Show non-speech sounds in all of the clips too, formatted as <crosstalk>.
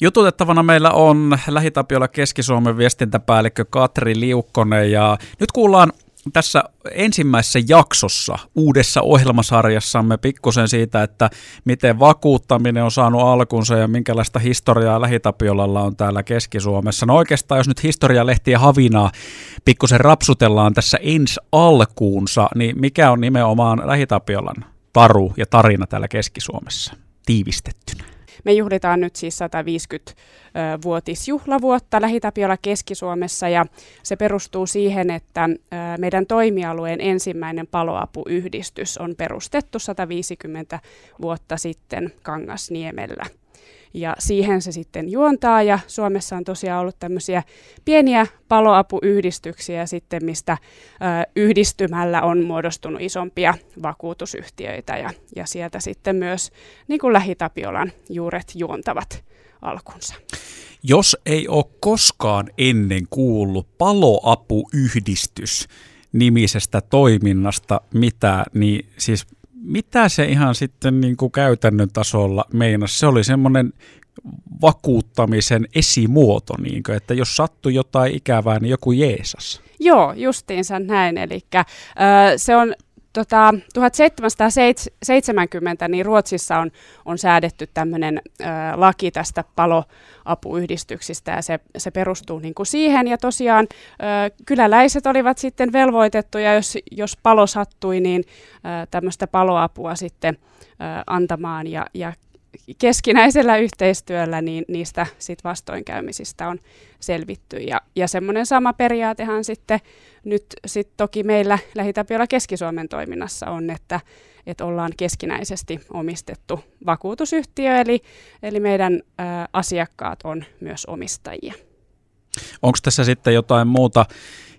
Jututettavana meillä on Lähitapiolla Keski-Suomen viestintäpäällikkö Katri Liukkonen ja nyt kuullaan tässä ensimmäisessä jaksossa uudessa ohjelmasarjassamme pikkusen siitä, että miten vakuuttaminen on saanut alkunsa ja minkälaista historiaa Lähitapiolalla on täällä Keski-Suomessa. No oikeastaan, jos nyt historialehtiä havinaa pikkusen rapsutellaan tässä ensi alkuunsa, niin mikä on nimenomaan Lähitapiolan taru ja tarina täällä Keski-Suomessa tiivistettynä? Me juhlitaan nyt siis 150-vuotisjuhlavuotta Lähitapiola Keski-Suomessa ja se perustuu siihen, että meidän toimialueen ensimmäinen paloapuyhdistys on perustettu 150 vuotta sitten Kangasniemellä ja siihen se sitten juontaa ja Suomessa on tosiaan ollut tämmöisiä pieniä paloapuyhdistyksiä sitten, mistä ö, yhdistymällä on muodostunut isompia vakuutusyhtiöitä ja, ja sieltä sitten myös niin kuin Lähitapiolan juuret juontavat alkunsa. Jos ei ole koskaan ennen kuullut paloapuyhdistys nimisestä toiminnasta mitä, niin siis mitä se ihan sitten niin kuin käytännön tasolla meinasi? Se oli semmoinen vakuuttamisen esimuoto, niin kuin, että jos sattui jotain ikävää, niin joku Jeesus. Joo, justiinsa näin. Eli se on tota, 1770 niin Ruotsissa on, on säädetty tämmöinen laki tästä paloapuyhdistyksistä ja se, se perustuu niin kuin siihen. Ja tosiaan ö, kyläläiset olivat sitten velvoitettuja, jos, jos palo sattui, niin tämmöistä paloapua sitten ö, antamaan ja, ja keskinäisellä yhteistyöllä niin niistä sit vastoinkäymisistä on selvitty. Ja, ja semmoinen sama periaatehan sitten nyt sit toki meillä Lähitapiola Keski-Suomen toiminnassa on, että, että ollaan keskinäisesti omistettu vakuutusyhtiö, eli, eli meidän ä, asiakkaat on myös omistajia. Onko tässä sitten jotain muuta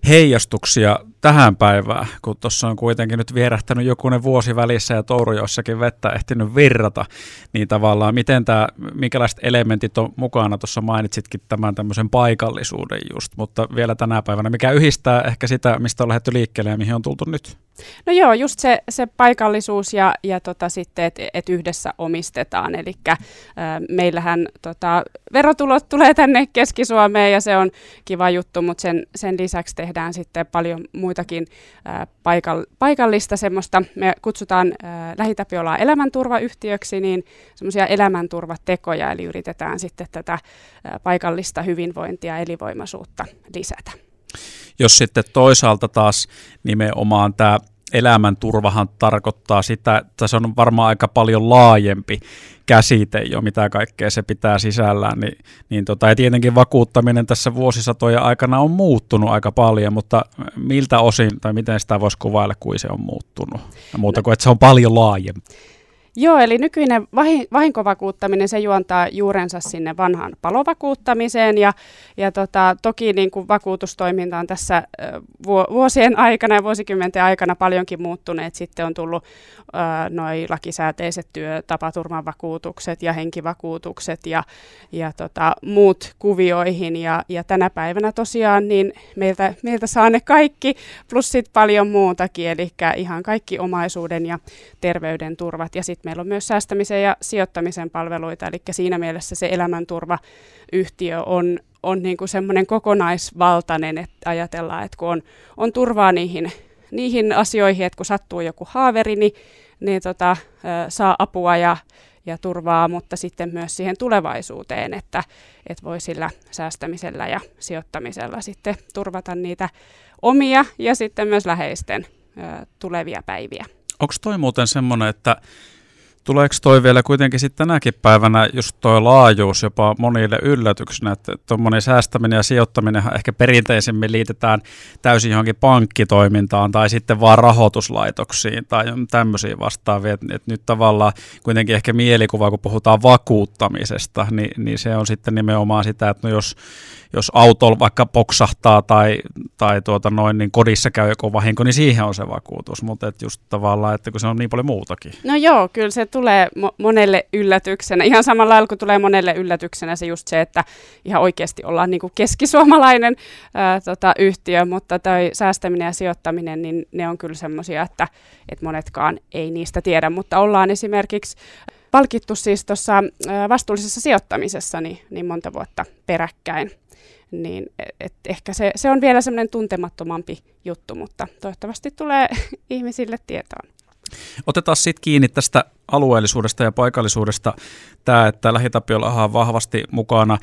heijastuksia tähän päivään, kun tuossa on kuitenkin nyt vierähtänyt jokunen vuosi välissä ja Tourujossakin vettä ehtinyt virrata, niin tavallaan miten tämä, minkälaiset elementit on mukana, tuossa mainitsitkin tämän tämmöisen paikallisuuden just, mutta vielä tänä päivänä, mikä yhdistää ehkä sitä, mistä on lähdetty liikkeelle ja mihin on tultu nyt? No joo, just se, se paikallisuus ja, ja tota sitten, että et yhdessä omistetaan. Eli äh, meillähän tota, verotulot tulee tänne Keski-Suomeen ja se on kiva juttu, mutta sen, sen lisäksi tehdään sitten paljon muitakin paikall, paikallista semmoista. Me kutsutaan äh, Lähitapiolaa elämänturvayhtiöksi, niin semmoisia elämänturvatekoja, eli yritetään sitten tätä äh, paikallista hyvinvointia ja elinvoimaisuutta lisätä. Jos sitten toisaalta taas nimenomaan tämä elämänturvahan tarkoittaa sitä, että se on varmaan aika paljon laajempi käsite jo, mitä kaikkea se pitää sisällään, niin, niin tota, ja tietenkin vakuuttaminen tässä vuosisatojen aikana on muuttunut aika paljon, mutta miltä osin tai miten sitä voisi kuvailla, kuin se on muuttunut, ja muuta kuin, että se on paljon laajempi. Joo, eli nykyinen vahinkovakuuttaminen, se juontaa juurensa sinne vanhaan palovakuuttamiseen ja, ja tota, toki niin kuin vakuutustoiminta on tässä vuosien aikana ja vuosikymmenten aikana paljonkin muuttuneet. Sitten on tullut noin lakisääteiset työtapaturmavakuutukset ja henkivakuutukset ja, ja tota, muut kuvioihin ja, ja tänä päivänä tosiaan niin meiltä, meiltä saa ne kaikki plus sit paljon muutakin, eli ihan kaikki omaisuuden ja terveyden turvat ja sitten meillä on myös säästämisen ja sijoittamisen palveluita, eli siinä mielessä se elämänturvayhtiö on, on niin kuin semmoinen kokonaisvaltainen, että ajatellaan, että kun on, on turvaa niihin, niihin asioihin, että kun sattuu joku haaveri, niin, niin tota, saa apua ja, ja turvaa, mutta sitten myös siihen tulevaisuuteen, että, että voi sillä säästämisellä ja sijoittamisella sitten turvata niitä omia ja sitten myös läheisten tulevia päiviä. Onko toi muuten semmoinen, että Tuleeko toi vielä kuitenkin sitten tänäkin päivänä just toi laajuus jopa monille yllätyksenä, että tuommoinen säästäminen ja sijoittaminen ehkä perinteisemmin liitetään täysin johonkin pankkitoimintaan tai sitten vaan rahoituslaitoksiin tai tämmöisiin vastaavia. Että nyt tavallaan kuitenkin ehkä mielikuva, kun puhutaan vakuuttamisesta, niin, niin se on sitten nimenomaan sitä, että no jos jos auto vaikka poksahtaa tai, tai tuota noin, niin kodissa käy joku vahinko, niin siihen on se vakuutus, mutta et just tavallaan, että kun se on niin paljon muutakin. No joo, kyllä se tulee mo- monelle yllätyksenä. Ihan samalla lailla kuin tulee monelle yllätyksenä se just se, että ihan oikeasti ollaan niin kuin keskisuomalainen ää, tota, yhtiö, mutta toi säästäminen ja sijoittaminen, niin ne on kyllä semmoisia, että, että monetkaan ei niistä tiedä, mutta ollaan esimerkiksi palkittu siis tuossa vastuullisessa sijoittamisessa niin, niin monta vuotta peräkkäin. Niin et ehkä se, se on vielä semmoinen tuntemattomampi juttu, mutta toivottavasti tulee <laughs> ihmisille tietoon. Otetaan sitten kiinni tästä alueellisuudesta ja paikallisuudesta tämä, että Lähitapiolla on vahvasti mukana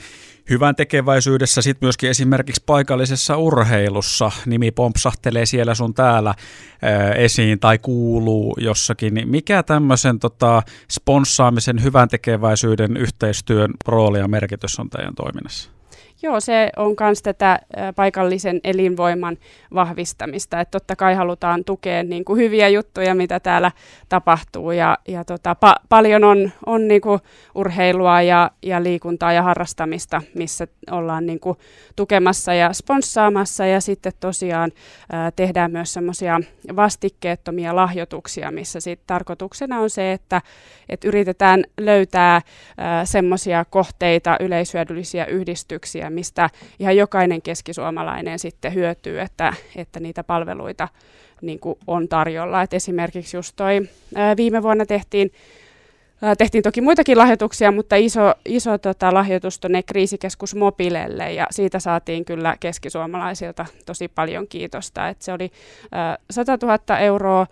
hyvän tekeväisyydessä, sitten myöskin esimerkiksi paikallisessa urheilussa. Nimi pompsahtelee siellä sun täällä ää, esiin tai kuuluu jossakin. Niin mikä tämmöisen tota, sponssaamisen, hyvän tekeväisyyden, yhteistyön rooli ja merkitys on teidän toiminnassa? Joo, se on myös tätä paikallisen elinvoiman vahvistamista. Että totta kai halutaan tukea niin kuin hyviä juttuja, mitä täällä tapahtuu. Ja, ja tota, pa- paljon on, on niin kuin urheilua ja, ja liikuntaa ja harrastamista, missä ollaan niin kuin tukemassa ja sponssaamassa. Ja sitten tosiaan ää, tehdään myös semmoisia vastikkeettomia lahjoituksia, missä sit tarkoituksena on se, että et yritetään löytää semmoisia kohteita, yleishyödyllisiä yhdistyksiä, mistä ihan jokainen keskisuomalainen sitten hyötyy, että, että niitä palveluita niin kuin on tarjolla. Et esimerkiksi just toi, ää, viime vuonna tehtiin Tehtiin toki muitakin lahjoituksia, mutta iso, iso tota, lahjoitus tuonne kriisikeskus Mobilelle ja siitä saatiin kyllä keskisuomalaisilta tosi paljon kiitosta. Et se oli äh, 100 000 euroa,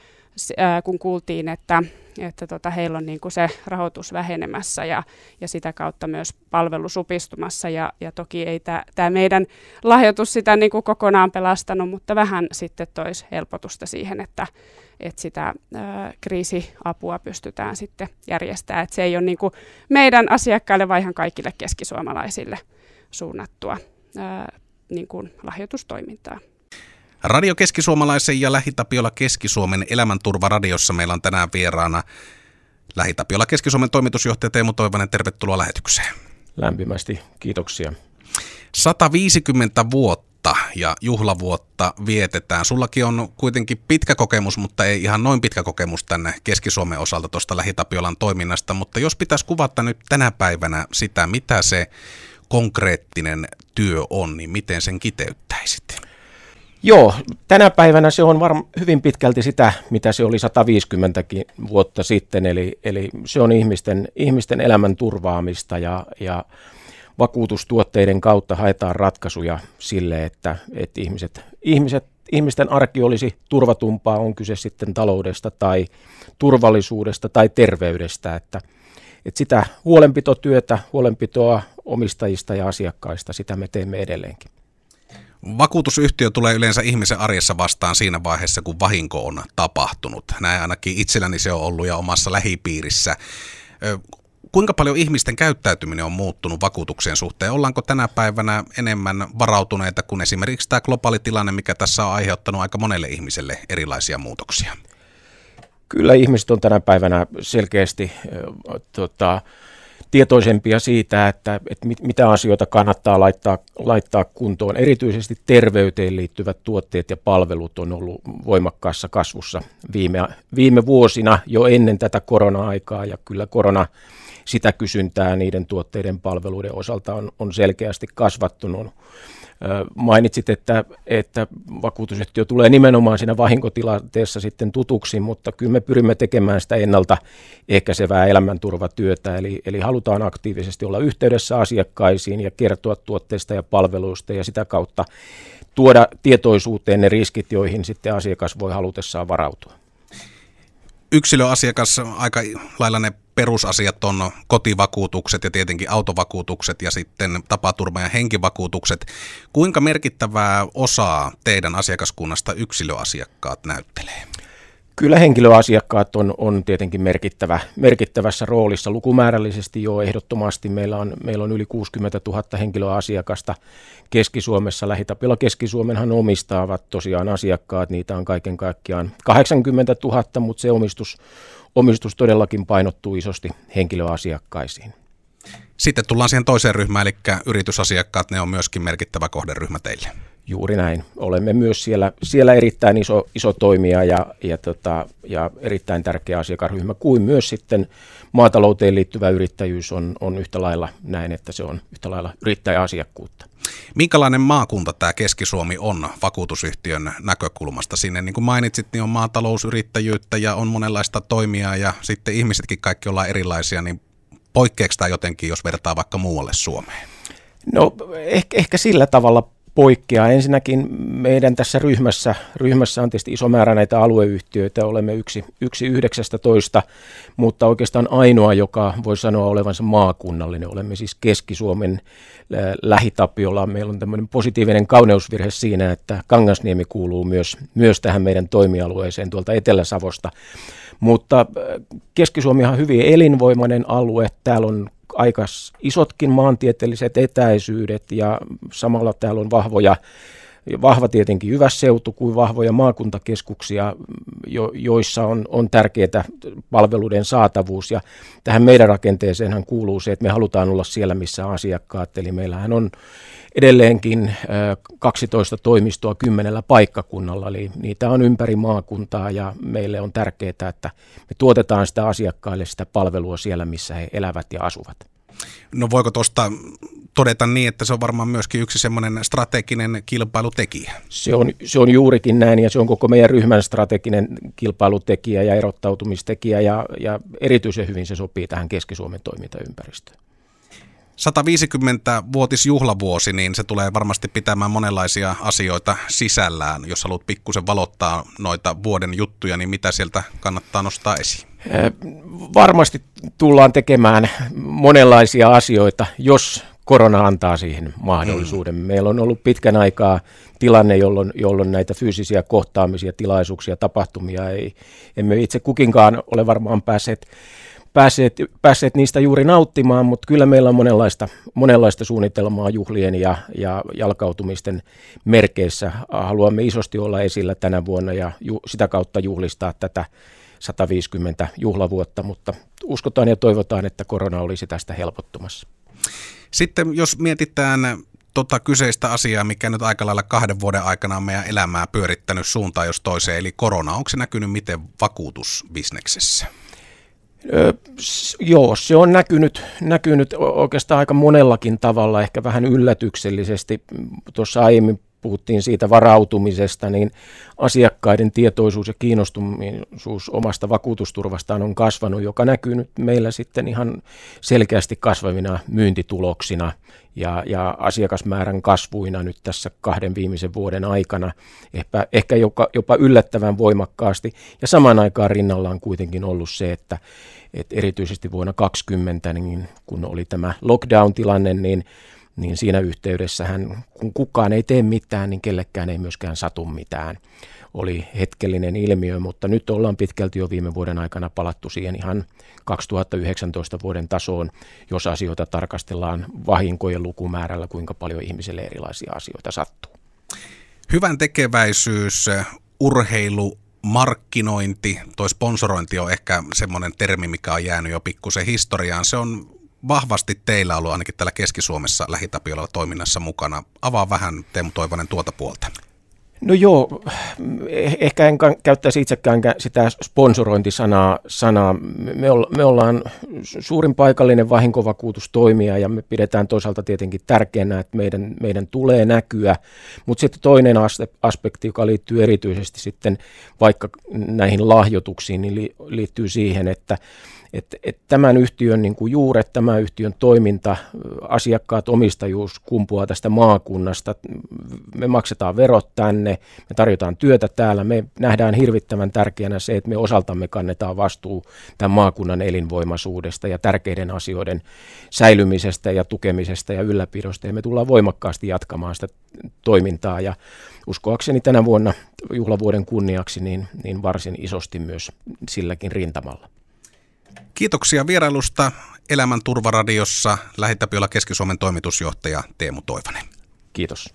kun kuultiin, että että tota, heillä on niin kuin se rahoitus vähenemässä ja, ja sitä kautta myös palvelu supistumassa. Ja, ja toki ei tämä meidän lahjoitus sitä niin kuin kokonaan pelastanut, mutta vähän sitten toisi helpotusta siihen, että, että sitä ää, kriisiapua pystytään sitten järjestämään. Että se ei ole niin kuin meidän asiakkaille, vaan ihan kaikille keskisuomalaisille suunnattua ää, niin kuin lahjoitustoimintaa. Radio Keskisuomalaisen ja Lähitapiola Keski-Suomen elämänturvaradiossa meillä on tänään vieraana Lähitapiola Keski-Suomen toimitusjohtaja Teemu Toivonen. Tervetuloa lähetykseen. Lämpimästi, kiitoksia. 150 vuotta ja juhlavuotta vietetään. Sullakin on kuitenkin pitkä kokemus, mutta ei ihan noin pitkä kokemus tänne Keski-Suomen osalta tuosta Lähitapiolan toiminnasta. Mutta jos pitäisi kuvata nyt tänä päivänä sitä, mitä se konkreettinen työ on, niin miten sen kiteyttäisit? Joo, tänä päivänä se on varm hyvin pitkälti sitä, mitä se oli 150 vuotta sitten, eli, eli se on ihmisten, ihmisten elämän turvaamista ja, ja vakuutustuotteiden kautta haetaan ratkaisuja sille, että, että ihmiset, ihmiset, ihmisten arki olisi turvatumpaa, on kyse sitten taloudesta tai turvallisuudesta tai terveydestä, että, että sitä huolenpitotyötä, huolenpitoa omistajista ja asiakkaista, sitä me teemme edelleenkin. Vakuutusyhtiö tulee yleensä ihmisen arjessa vastaan siinä vaiheessa, kun vahinko on tapahtunut. Näin ainakin itselläni se on ollut ja omassa lähipiirissä. Kuinka paljon ihmisten käyttäytyminen on muuttunut vakuutuksen suhteen? Ollaanko tänä päivänä enemmän varautuneita kuin esimerkiksi tämä globaali tilanne, mikä tässä on aiheuttanut aika monelle ihmiselle erilaisia muutoksia? Kyllä ihmiset on tänä päivänä selkeästi tota, tietoisempia siitä, että, että mit, mitä asioita kannattaa laittaa, laittaa kuntoon. Erityisesti terveyteen liittyvät tuotteet ja palvelut on ollut voimakkaassa kasvussa viime, viime vuosina jo ennen tätä korona-aikaa ja kyllä korona sitä kysyntää niiden tuotteiden palveluiden osalta on, on selkeästi kasvattunut. Mainitsit, että, että vakuutusyhtiö tulee nimenomaan siinä vahinkotilanteessa sitten tutuksi, mutta kyllä me pyrimme tekemään sitä ennalta ehkäisevää elämänturvatyötä, eli, eli halutaan aktiivisesti olla yhteydessä asiakkaisiin ja kertoa tuotteista ja palveluista ja sitä kautta tuoda tietoisuuteen ne riskit, joihin sitten asiakas voi halutessaan varautua yksilöasiakas aika lailla ne perusasiat on kotivakuutukset ja tietenkin autovakuutukset ja sitten tapaturma- ja henkivakuutukset. Kuinka merkittävää osaa teidän asiakaskunnasta yksilöasiakkaat näyttelee? Kyllä henkilöasiakkaat on, on tietenkin merkittävä, merkittävässä roolissa. Lukumäärällisesti jo ehdottomasti meillä on, meillä on yli 60 000 henkilöasiakasta Keski-Suomessa. Lähitapilla Keski-Suomenhan omistaavat tosiaan asiakkaat, niitä on kaiken kaikkiaan 80 000, mutta se omistus, omistus todellakin painottuu isosti henkilöasiakkaisiin. Sitten tullaan siihen toiseen ryhmään, eli yritysasiakkaat, ne on myöskin merkittävä kohderyhmä teille. Juuri näin. Olemme myös siellä, siellä erittäin iso, iso toimija ja, ja, tota, ja erittäin tärkeä asiakasryhmä, kuin myös sitten maatalouteen liittyvä yrittäjyys on, on yhtä lailla näin, että se on yhtä lailla yrittäjäasiakkuutta. Minkälainen maakunta tämä Keski-Suomi on vakuutusyhtiön näkökulmasta? Sinne niin kuin mainitsit, niin on maatalousyrittäjyyttä ja on monenlaista toimijaa ja sitten ihmisetkin kaikki ollaan erilaisia, niin poikkeeko tämä jotenkin, jos vertaa vaikka muualle Suomeen? No ehkä, ehkä sillä tavalla poikkeaa. Ensinnäkin meidän tässä ryhmässä, ryhmässä on tietysti iso määrä näitä alueyhtiöitä, olemme yksi, yksi 19, mutta oikeastaan ainoa, joka voi sanoa olevansa maakunnallinen. Olemme siis Keski-Suomen lähitapiolla. Meillä on tämmöinen positiivinen kauneusvirhe siinä, että Kangasniemi kuuluu myös, myös tähän meidän toimialueeseen tuolta Etelä-Savosta. Mutta Keski-Suomi on hyvin elinvoimainen alue. Täällä on aika isotkin maantieteelliset etäisyydet ja samalla täällä on vahvoja vahva tietenkin Jyvässeutu kuin vahvoja maakuntakeskuksia, jo, joissa on, on tärkeää palveluiden saatavuus. Ja tähän meidän rakenteeseenhan kuuluu se, että me halutaan olla siellä, missä asiakkaat. Eli meillähän on edelleenkin 12 toimistoa kymmenellä paikkakunnalla, eli niitä on ympäri maakuntaa ja meille on tärkeää, että me tuotetaan sitä asiakkaille sitä palvelua siellä, missä he elävät ja asuvat. No voiko tuosta todeta niin, että se on varmaan myöskin yksi semmoinen strateginen kilpailutekijä? Se on, se on juurikin näin ja se on koko meidän ryhmän strateginen kilpailutekijä ja erottautumistekijä ja, ja erityisen hyvin se sopii tähän Keski-Suomen toimintaympäristöön. 150-vuotisjuhlavuosi, niin se tulee varmasti pitämään monenlaisia asioita sisällään. Jos haluat pikkusen valottaa noita vuoden juttuja, niin mitä sieltä kannattaa nostaa esiin? Varmasti tullaan tekemään monenlaisia asioita, jos korona antaa siihen mahdollisuuden. Mm. Meillä on ollut pitkän aikaa tilanne, jolloin, jolloin näitä fyysisiä kohtaamisia, tilaisuuksia, tapahtumia ei, emme itse kukinkaan ole varmaan päässeet päässeet, päässeet niistä juuri nauttimaan, mutta kyllä meillä on monenlaista, monenlaista suunnitelmaa juhlien ja, ja jalkautumisten merkeissä. Haluamme isosti olla esillä tänä vuonna ja ju, sitä kautta juhlistaa tätä 150 juhlavuotta, mutta uskotaan ja toivotaan, että korona olisi tästä helpottumassa. Sitten jos mietitään tota kyseistä asiaa, mikä nyt aika lailla kahden vuoden aikana on meidän elämää pyörittänyt suuntaan jos toiseen, eli korona, onko se näkynyt miten vakuutusbisneksessä? Öö, joo, se on näkynyt, näkynyt oikeastaan aika monellakin tavalla, ehkä vähän yllätyksellisesti. Tuossa aiemmin puhuttiin siitä varautumisesta, niin asiakkaiden tietoisuus ja kiinnostuneisuus omasta vakuutusturvastaan on kasvanut, joka näkyy nyt meillä sitten ihan selkeästi kasvavina myyntituloksina ja, ja asiakasmäärän kasvuina nyt tässä kahden viimeisen vuoden aikana, ehkä, ehkä jopa, jopa yllättävän voimakkaasti. Ja samaan aikaan rinnalla on kuitenkin ollut se, että, että erityisesti vuonna 2020, niin kun oli tämä lockdown-tilanne, niin niin siinä yhteydessä hän, kun kukaan ei tee mitään, niin kellekään ei myöskään satu mitään. Oli hetkellinen ilmiö, mutta nyt ollaan pitkälti jo viime vuoden aikana palattu siihen ihan 2019 vuoden tasoon, jos asioita tarkastellaan vahinkojen lukumäärällä, kuinka paljon ihmiselle erilaisia asioita sattuu. Hyvän tekeväisyys, urheilu, markkinointi, toi sponsorointi on ehkä semmoinen termi, mikä on jäänyt jo pikkusen historiaan. Se on vahvasti teillä ollut ainakin täällä Keski-Suomessa lähitapiolla toiminnassa mukana. Avaa vähän Teemu Toivonen tuota puolta. No joo, eh, ehkä en käyttäisi itsekään sitä sponsorointisanaa. Sanaa. Me, olla, me ollaan suurin paikallinen vahinkovakuutustoimija ja me pidetään toisaalta tietenkin tärkeänä, että meidän, meidän tulee näkyä. Mutta sitten toinen aspekti, joka liittyy erityisesti sitten vaikka näihin lahjoituksiin, niin liittyy siihen, että että, että tämän yhtiön niin kuin juuret, tämän yhtiön toiminta, asiakkaat, omistajuus kumpuaa tästä maakunnasta. Me maksetaan verot tänne, me tarjotaan työtä täällä, me nähdään hirvittävän tärkeänä se, että me osaltamme kannetaan vastuu tämän maakunnan elinvoimaisuudesta ja tärkeiden asioiden säilymisestä ja tukemisesta ja ylläpidosta. Ja me tullaan voimakkaasti jatkamaan sitä toimintaa ja uskoakseni tänä vuonna juhlavuoden kunniaksi niin, niin varsin isosti myös silläkin rintamalla. Kiitoksia vierailusta Elämän turvaradiossa Lähitapiolla Keski-Suomen toimitusjohtaja Teemu Toivonen. Kiitos.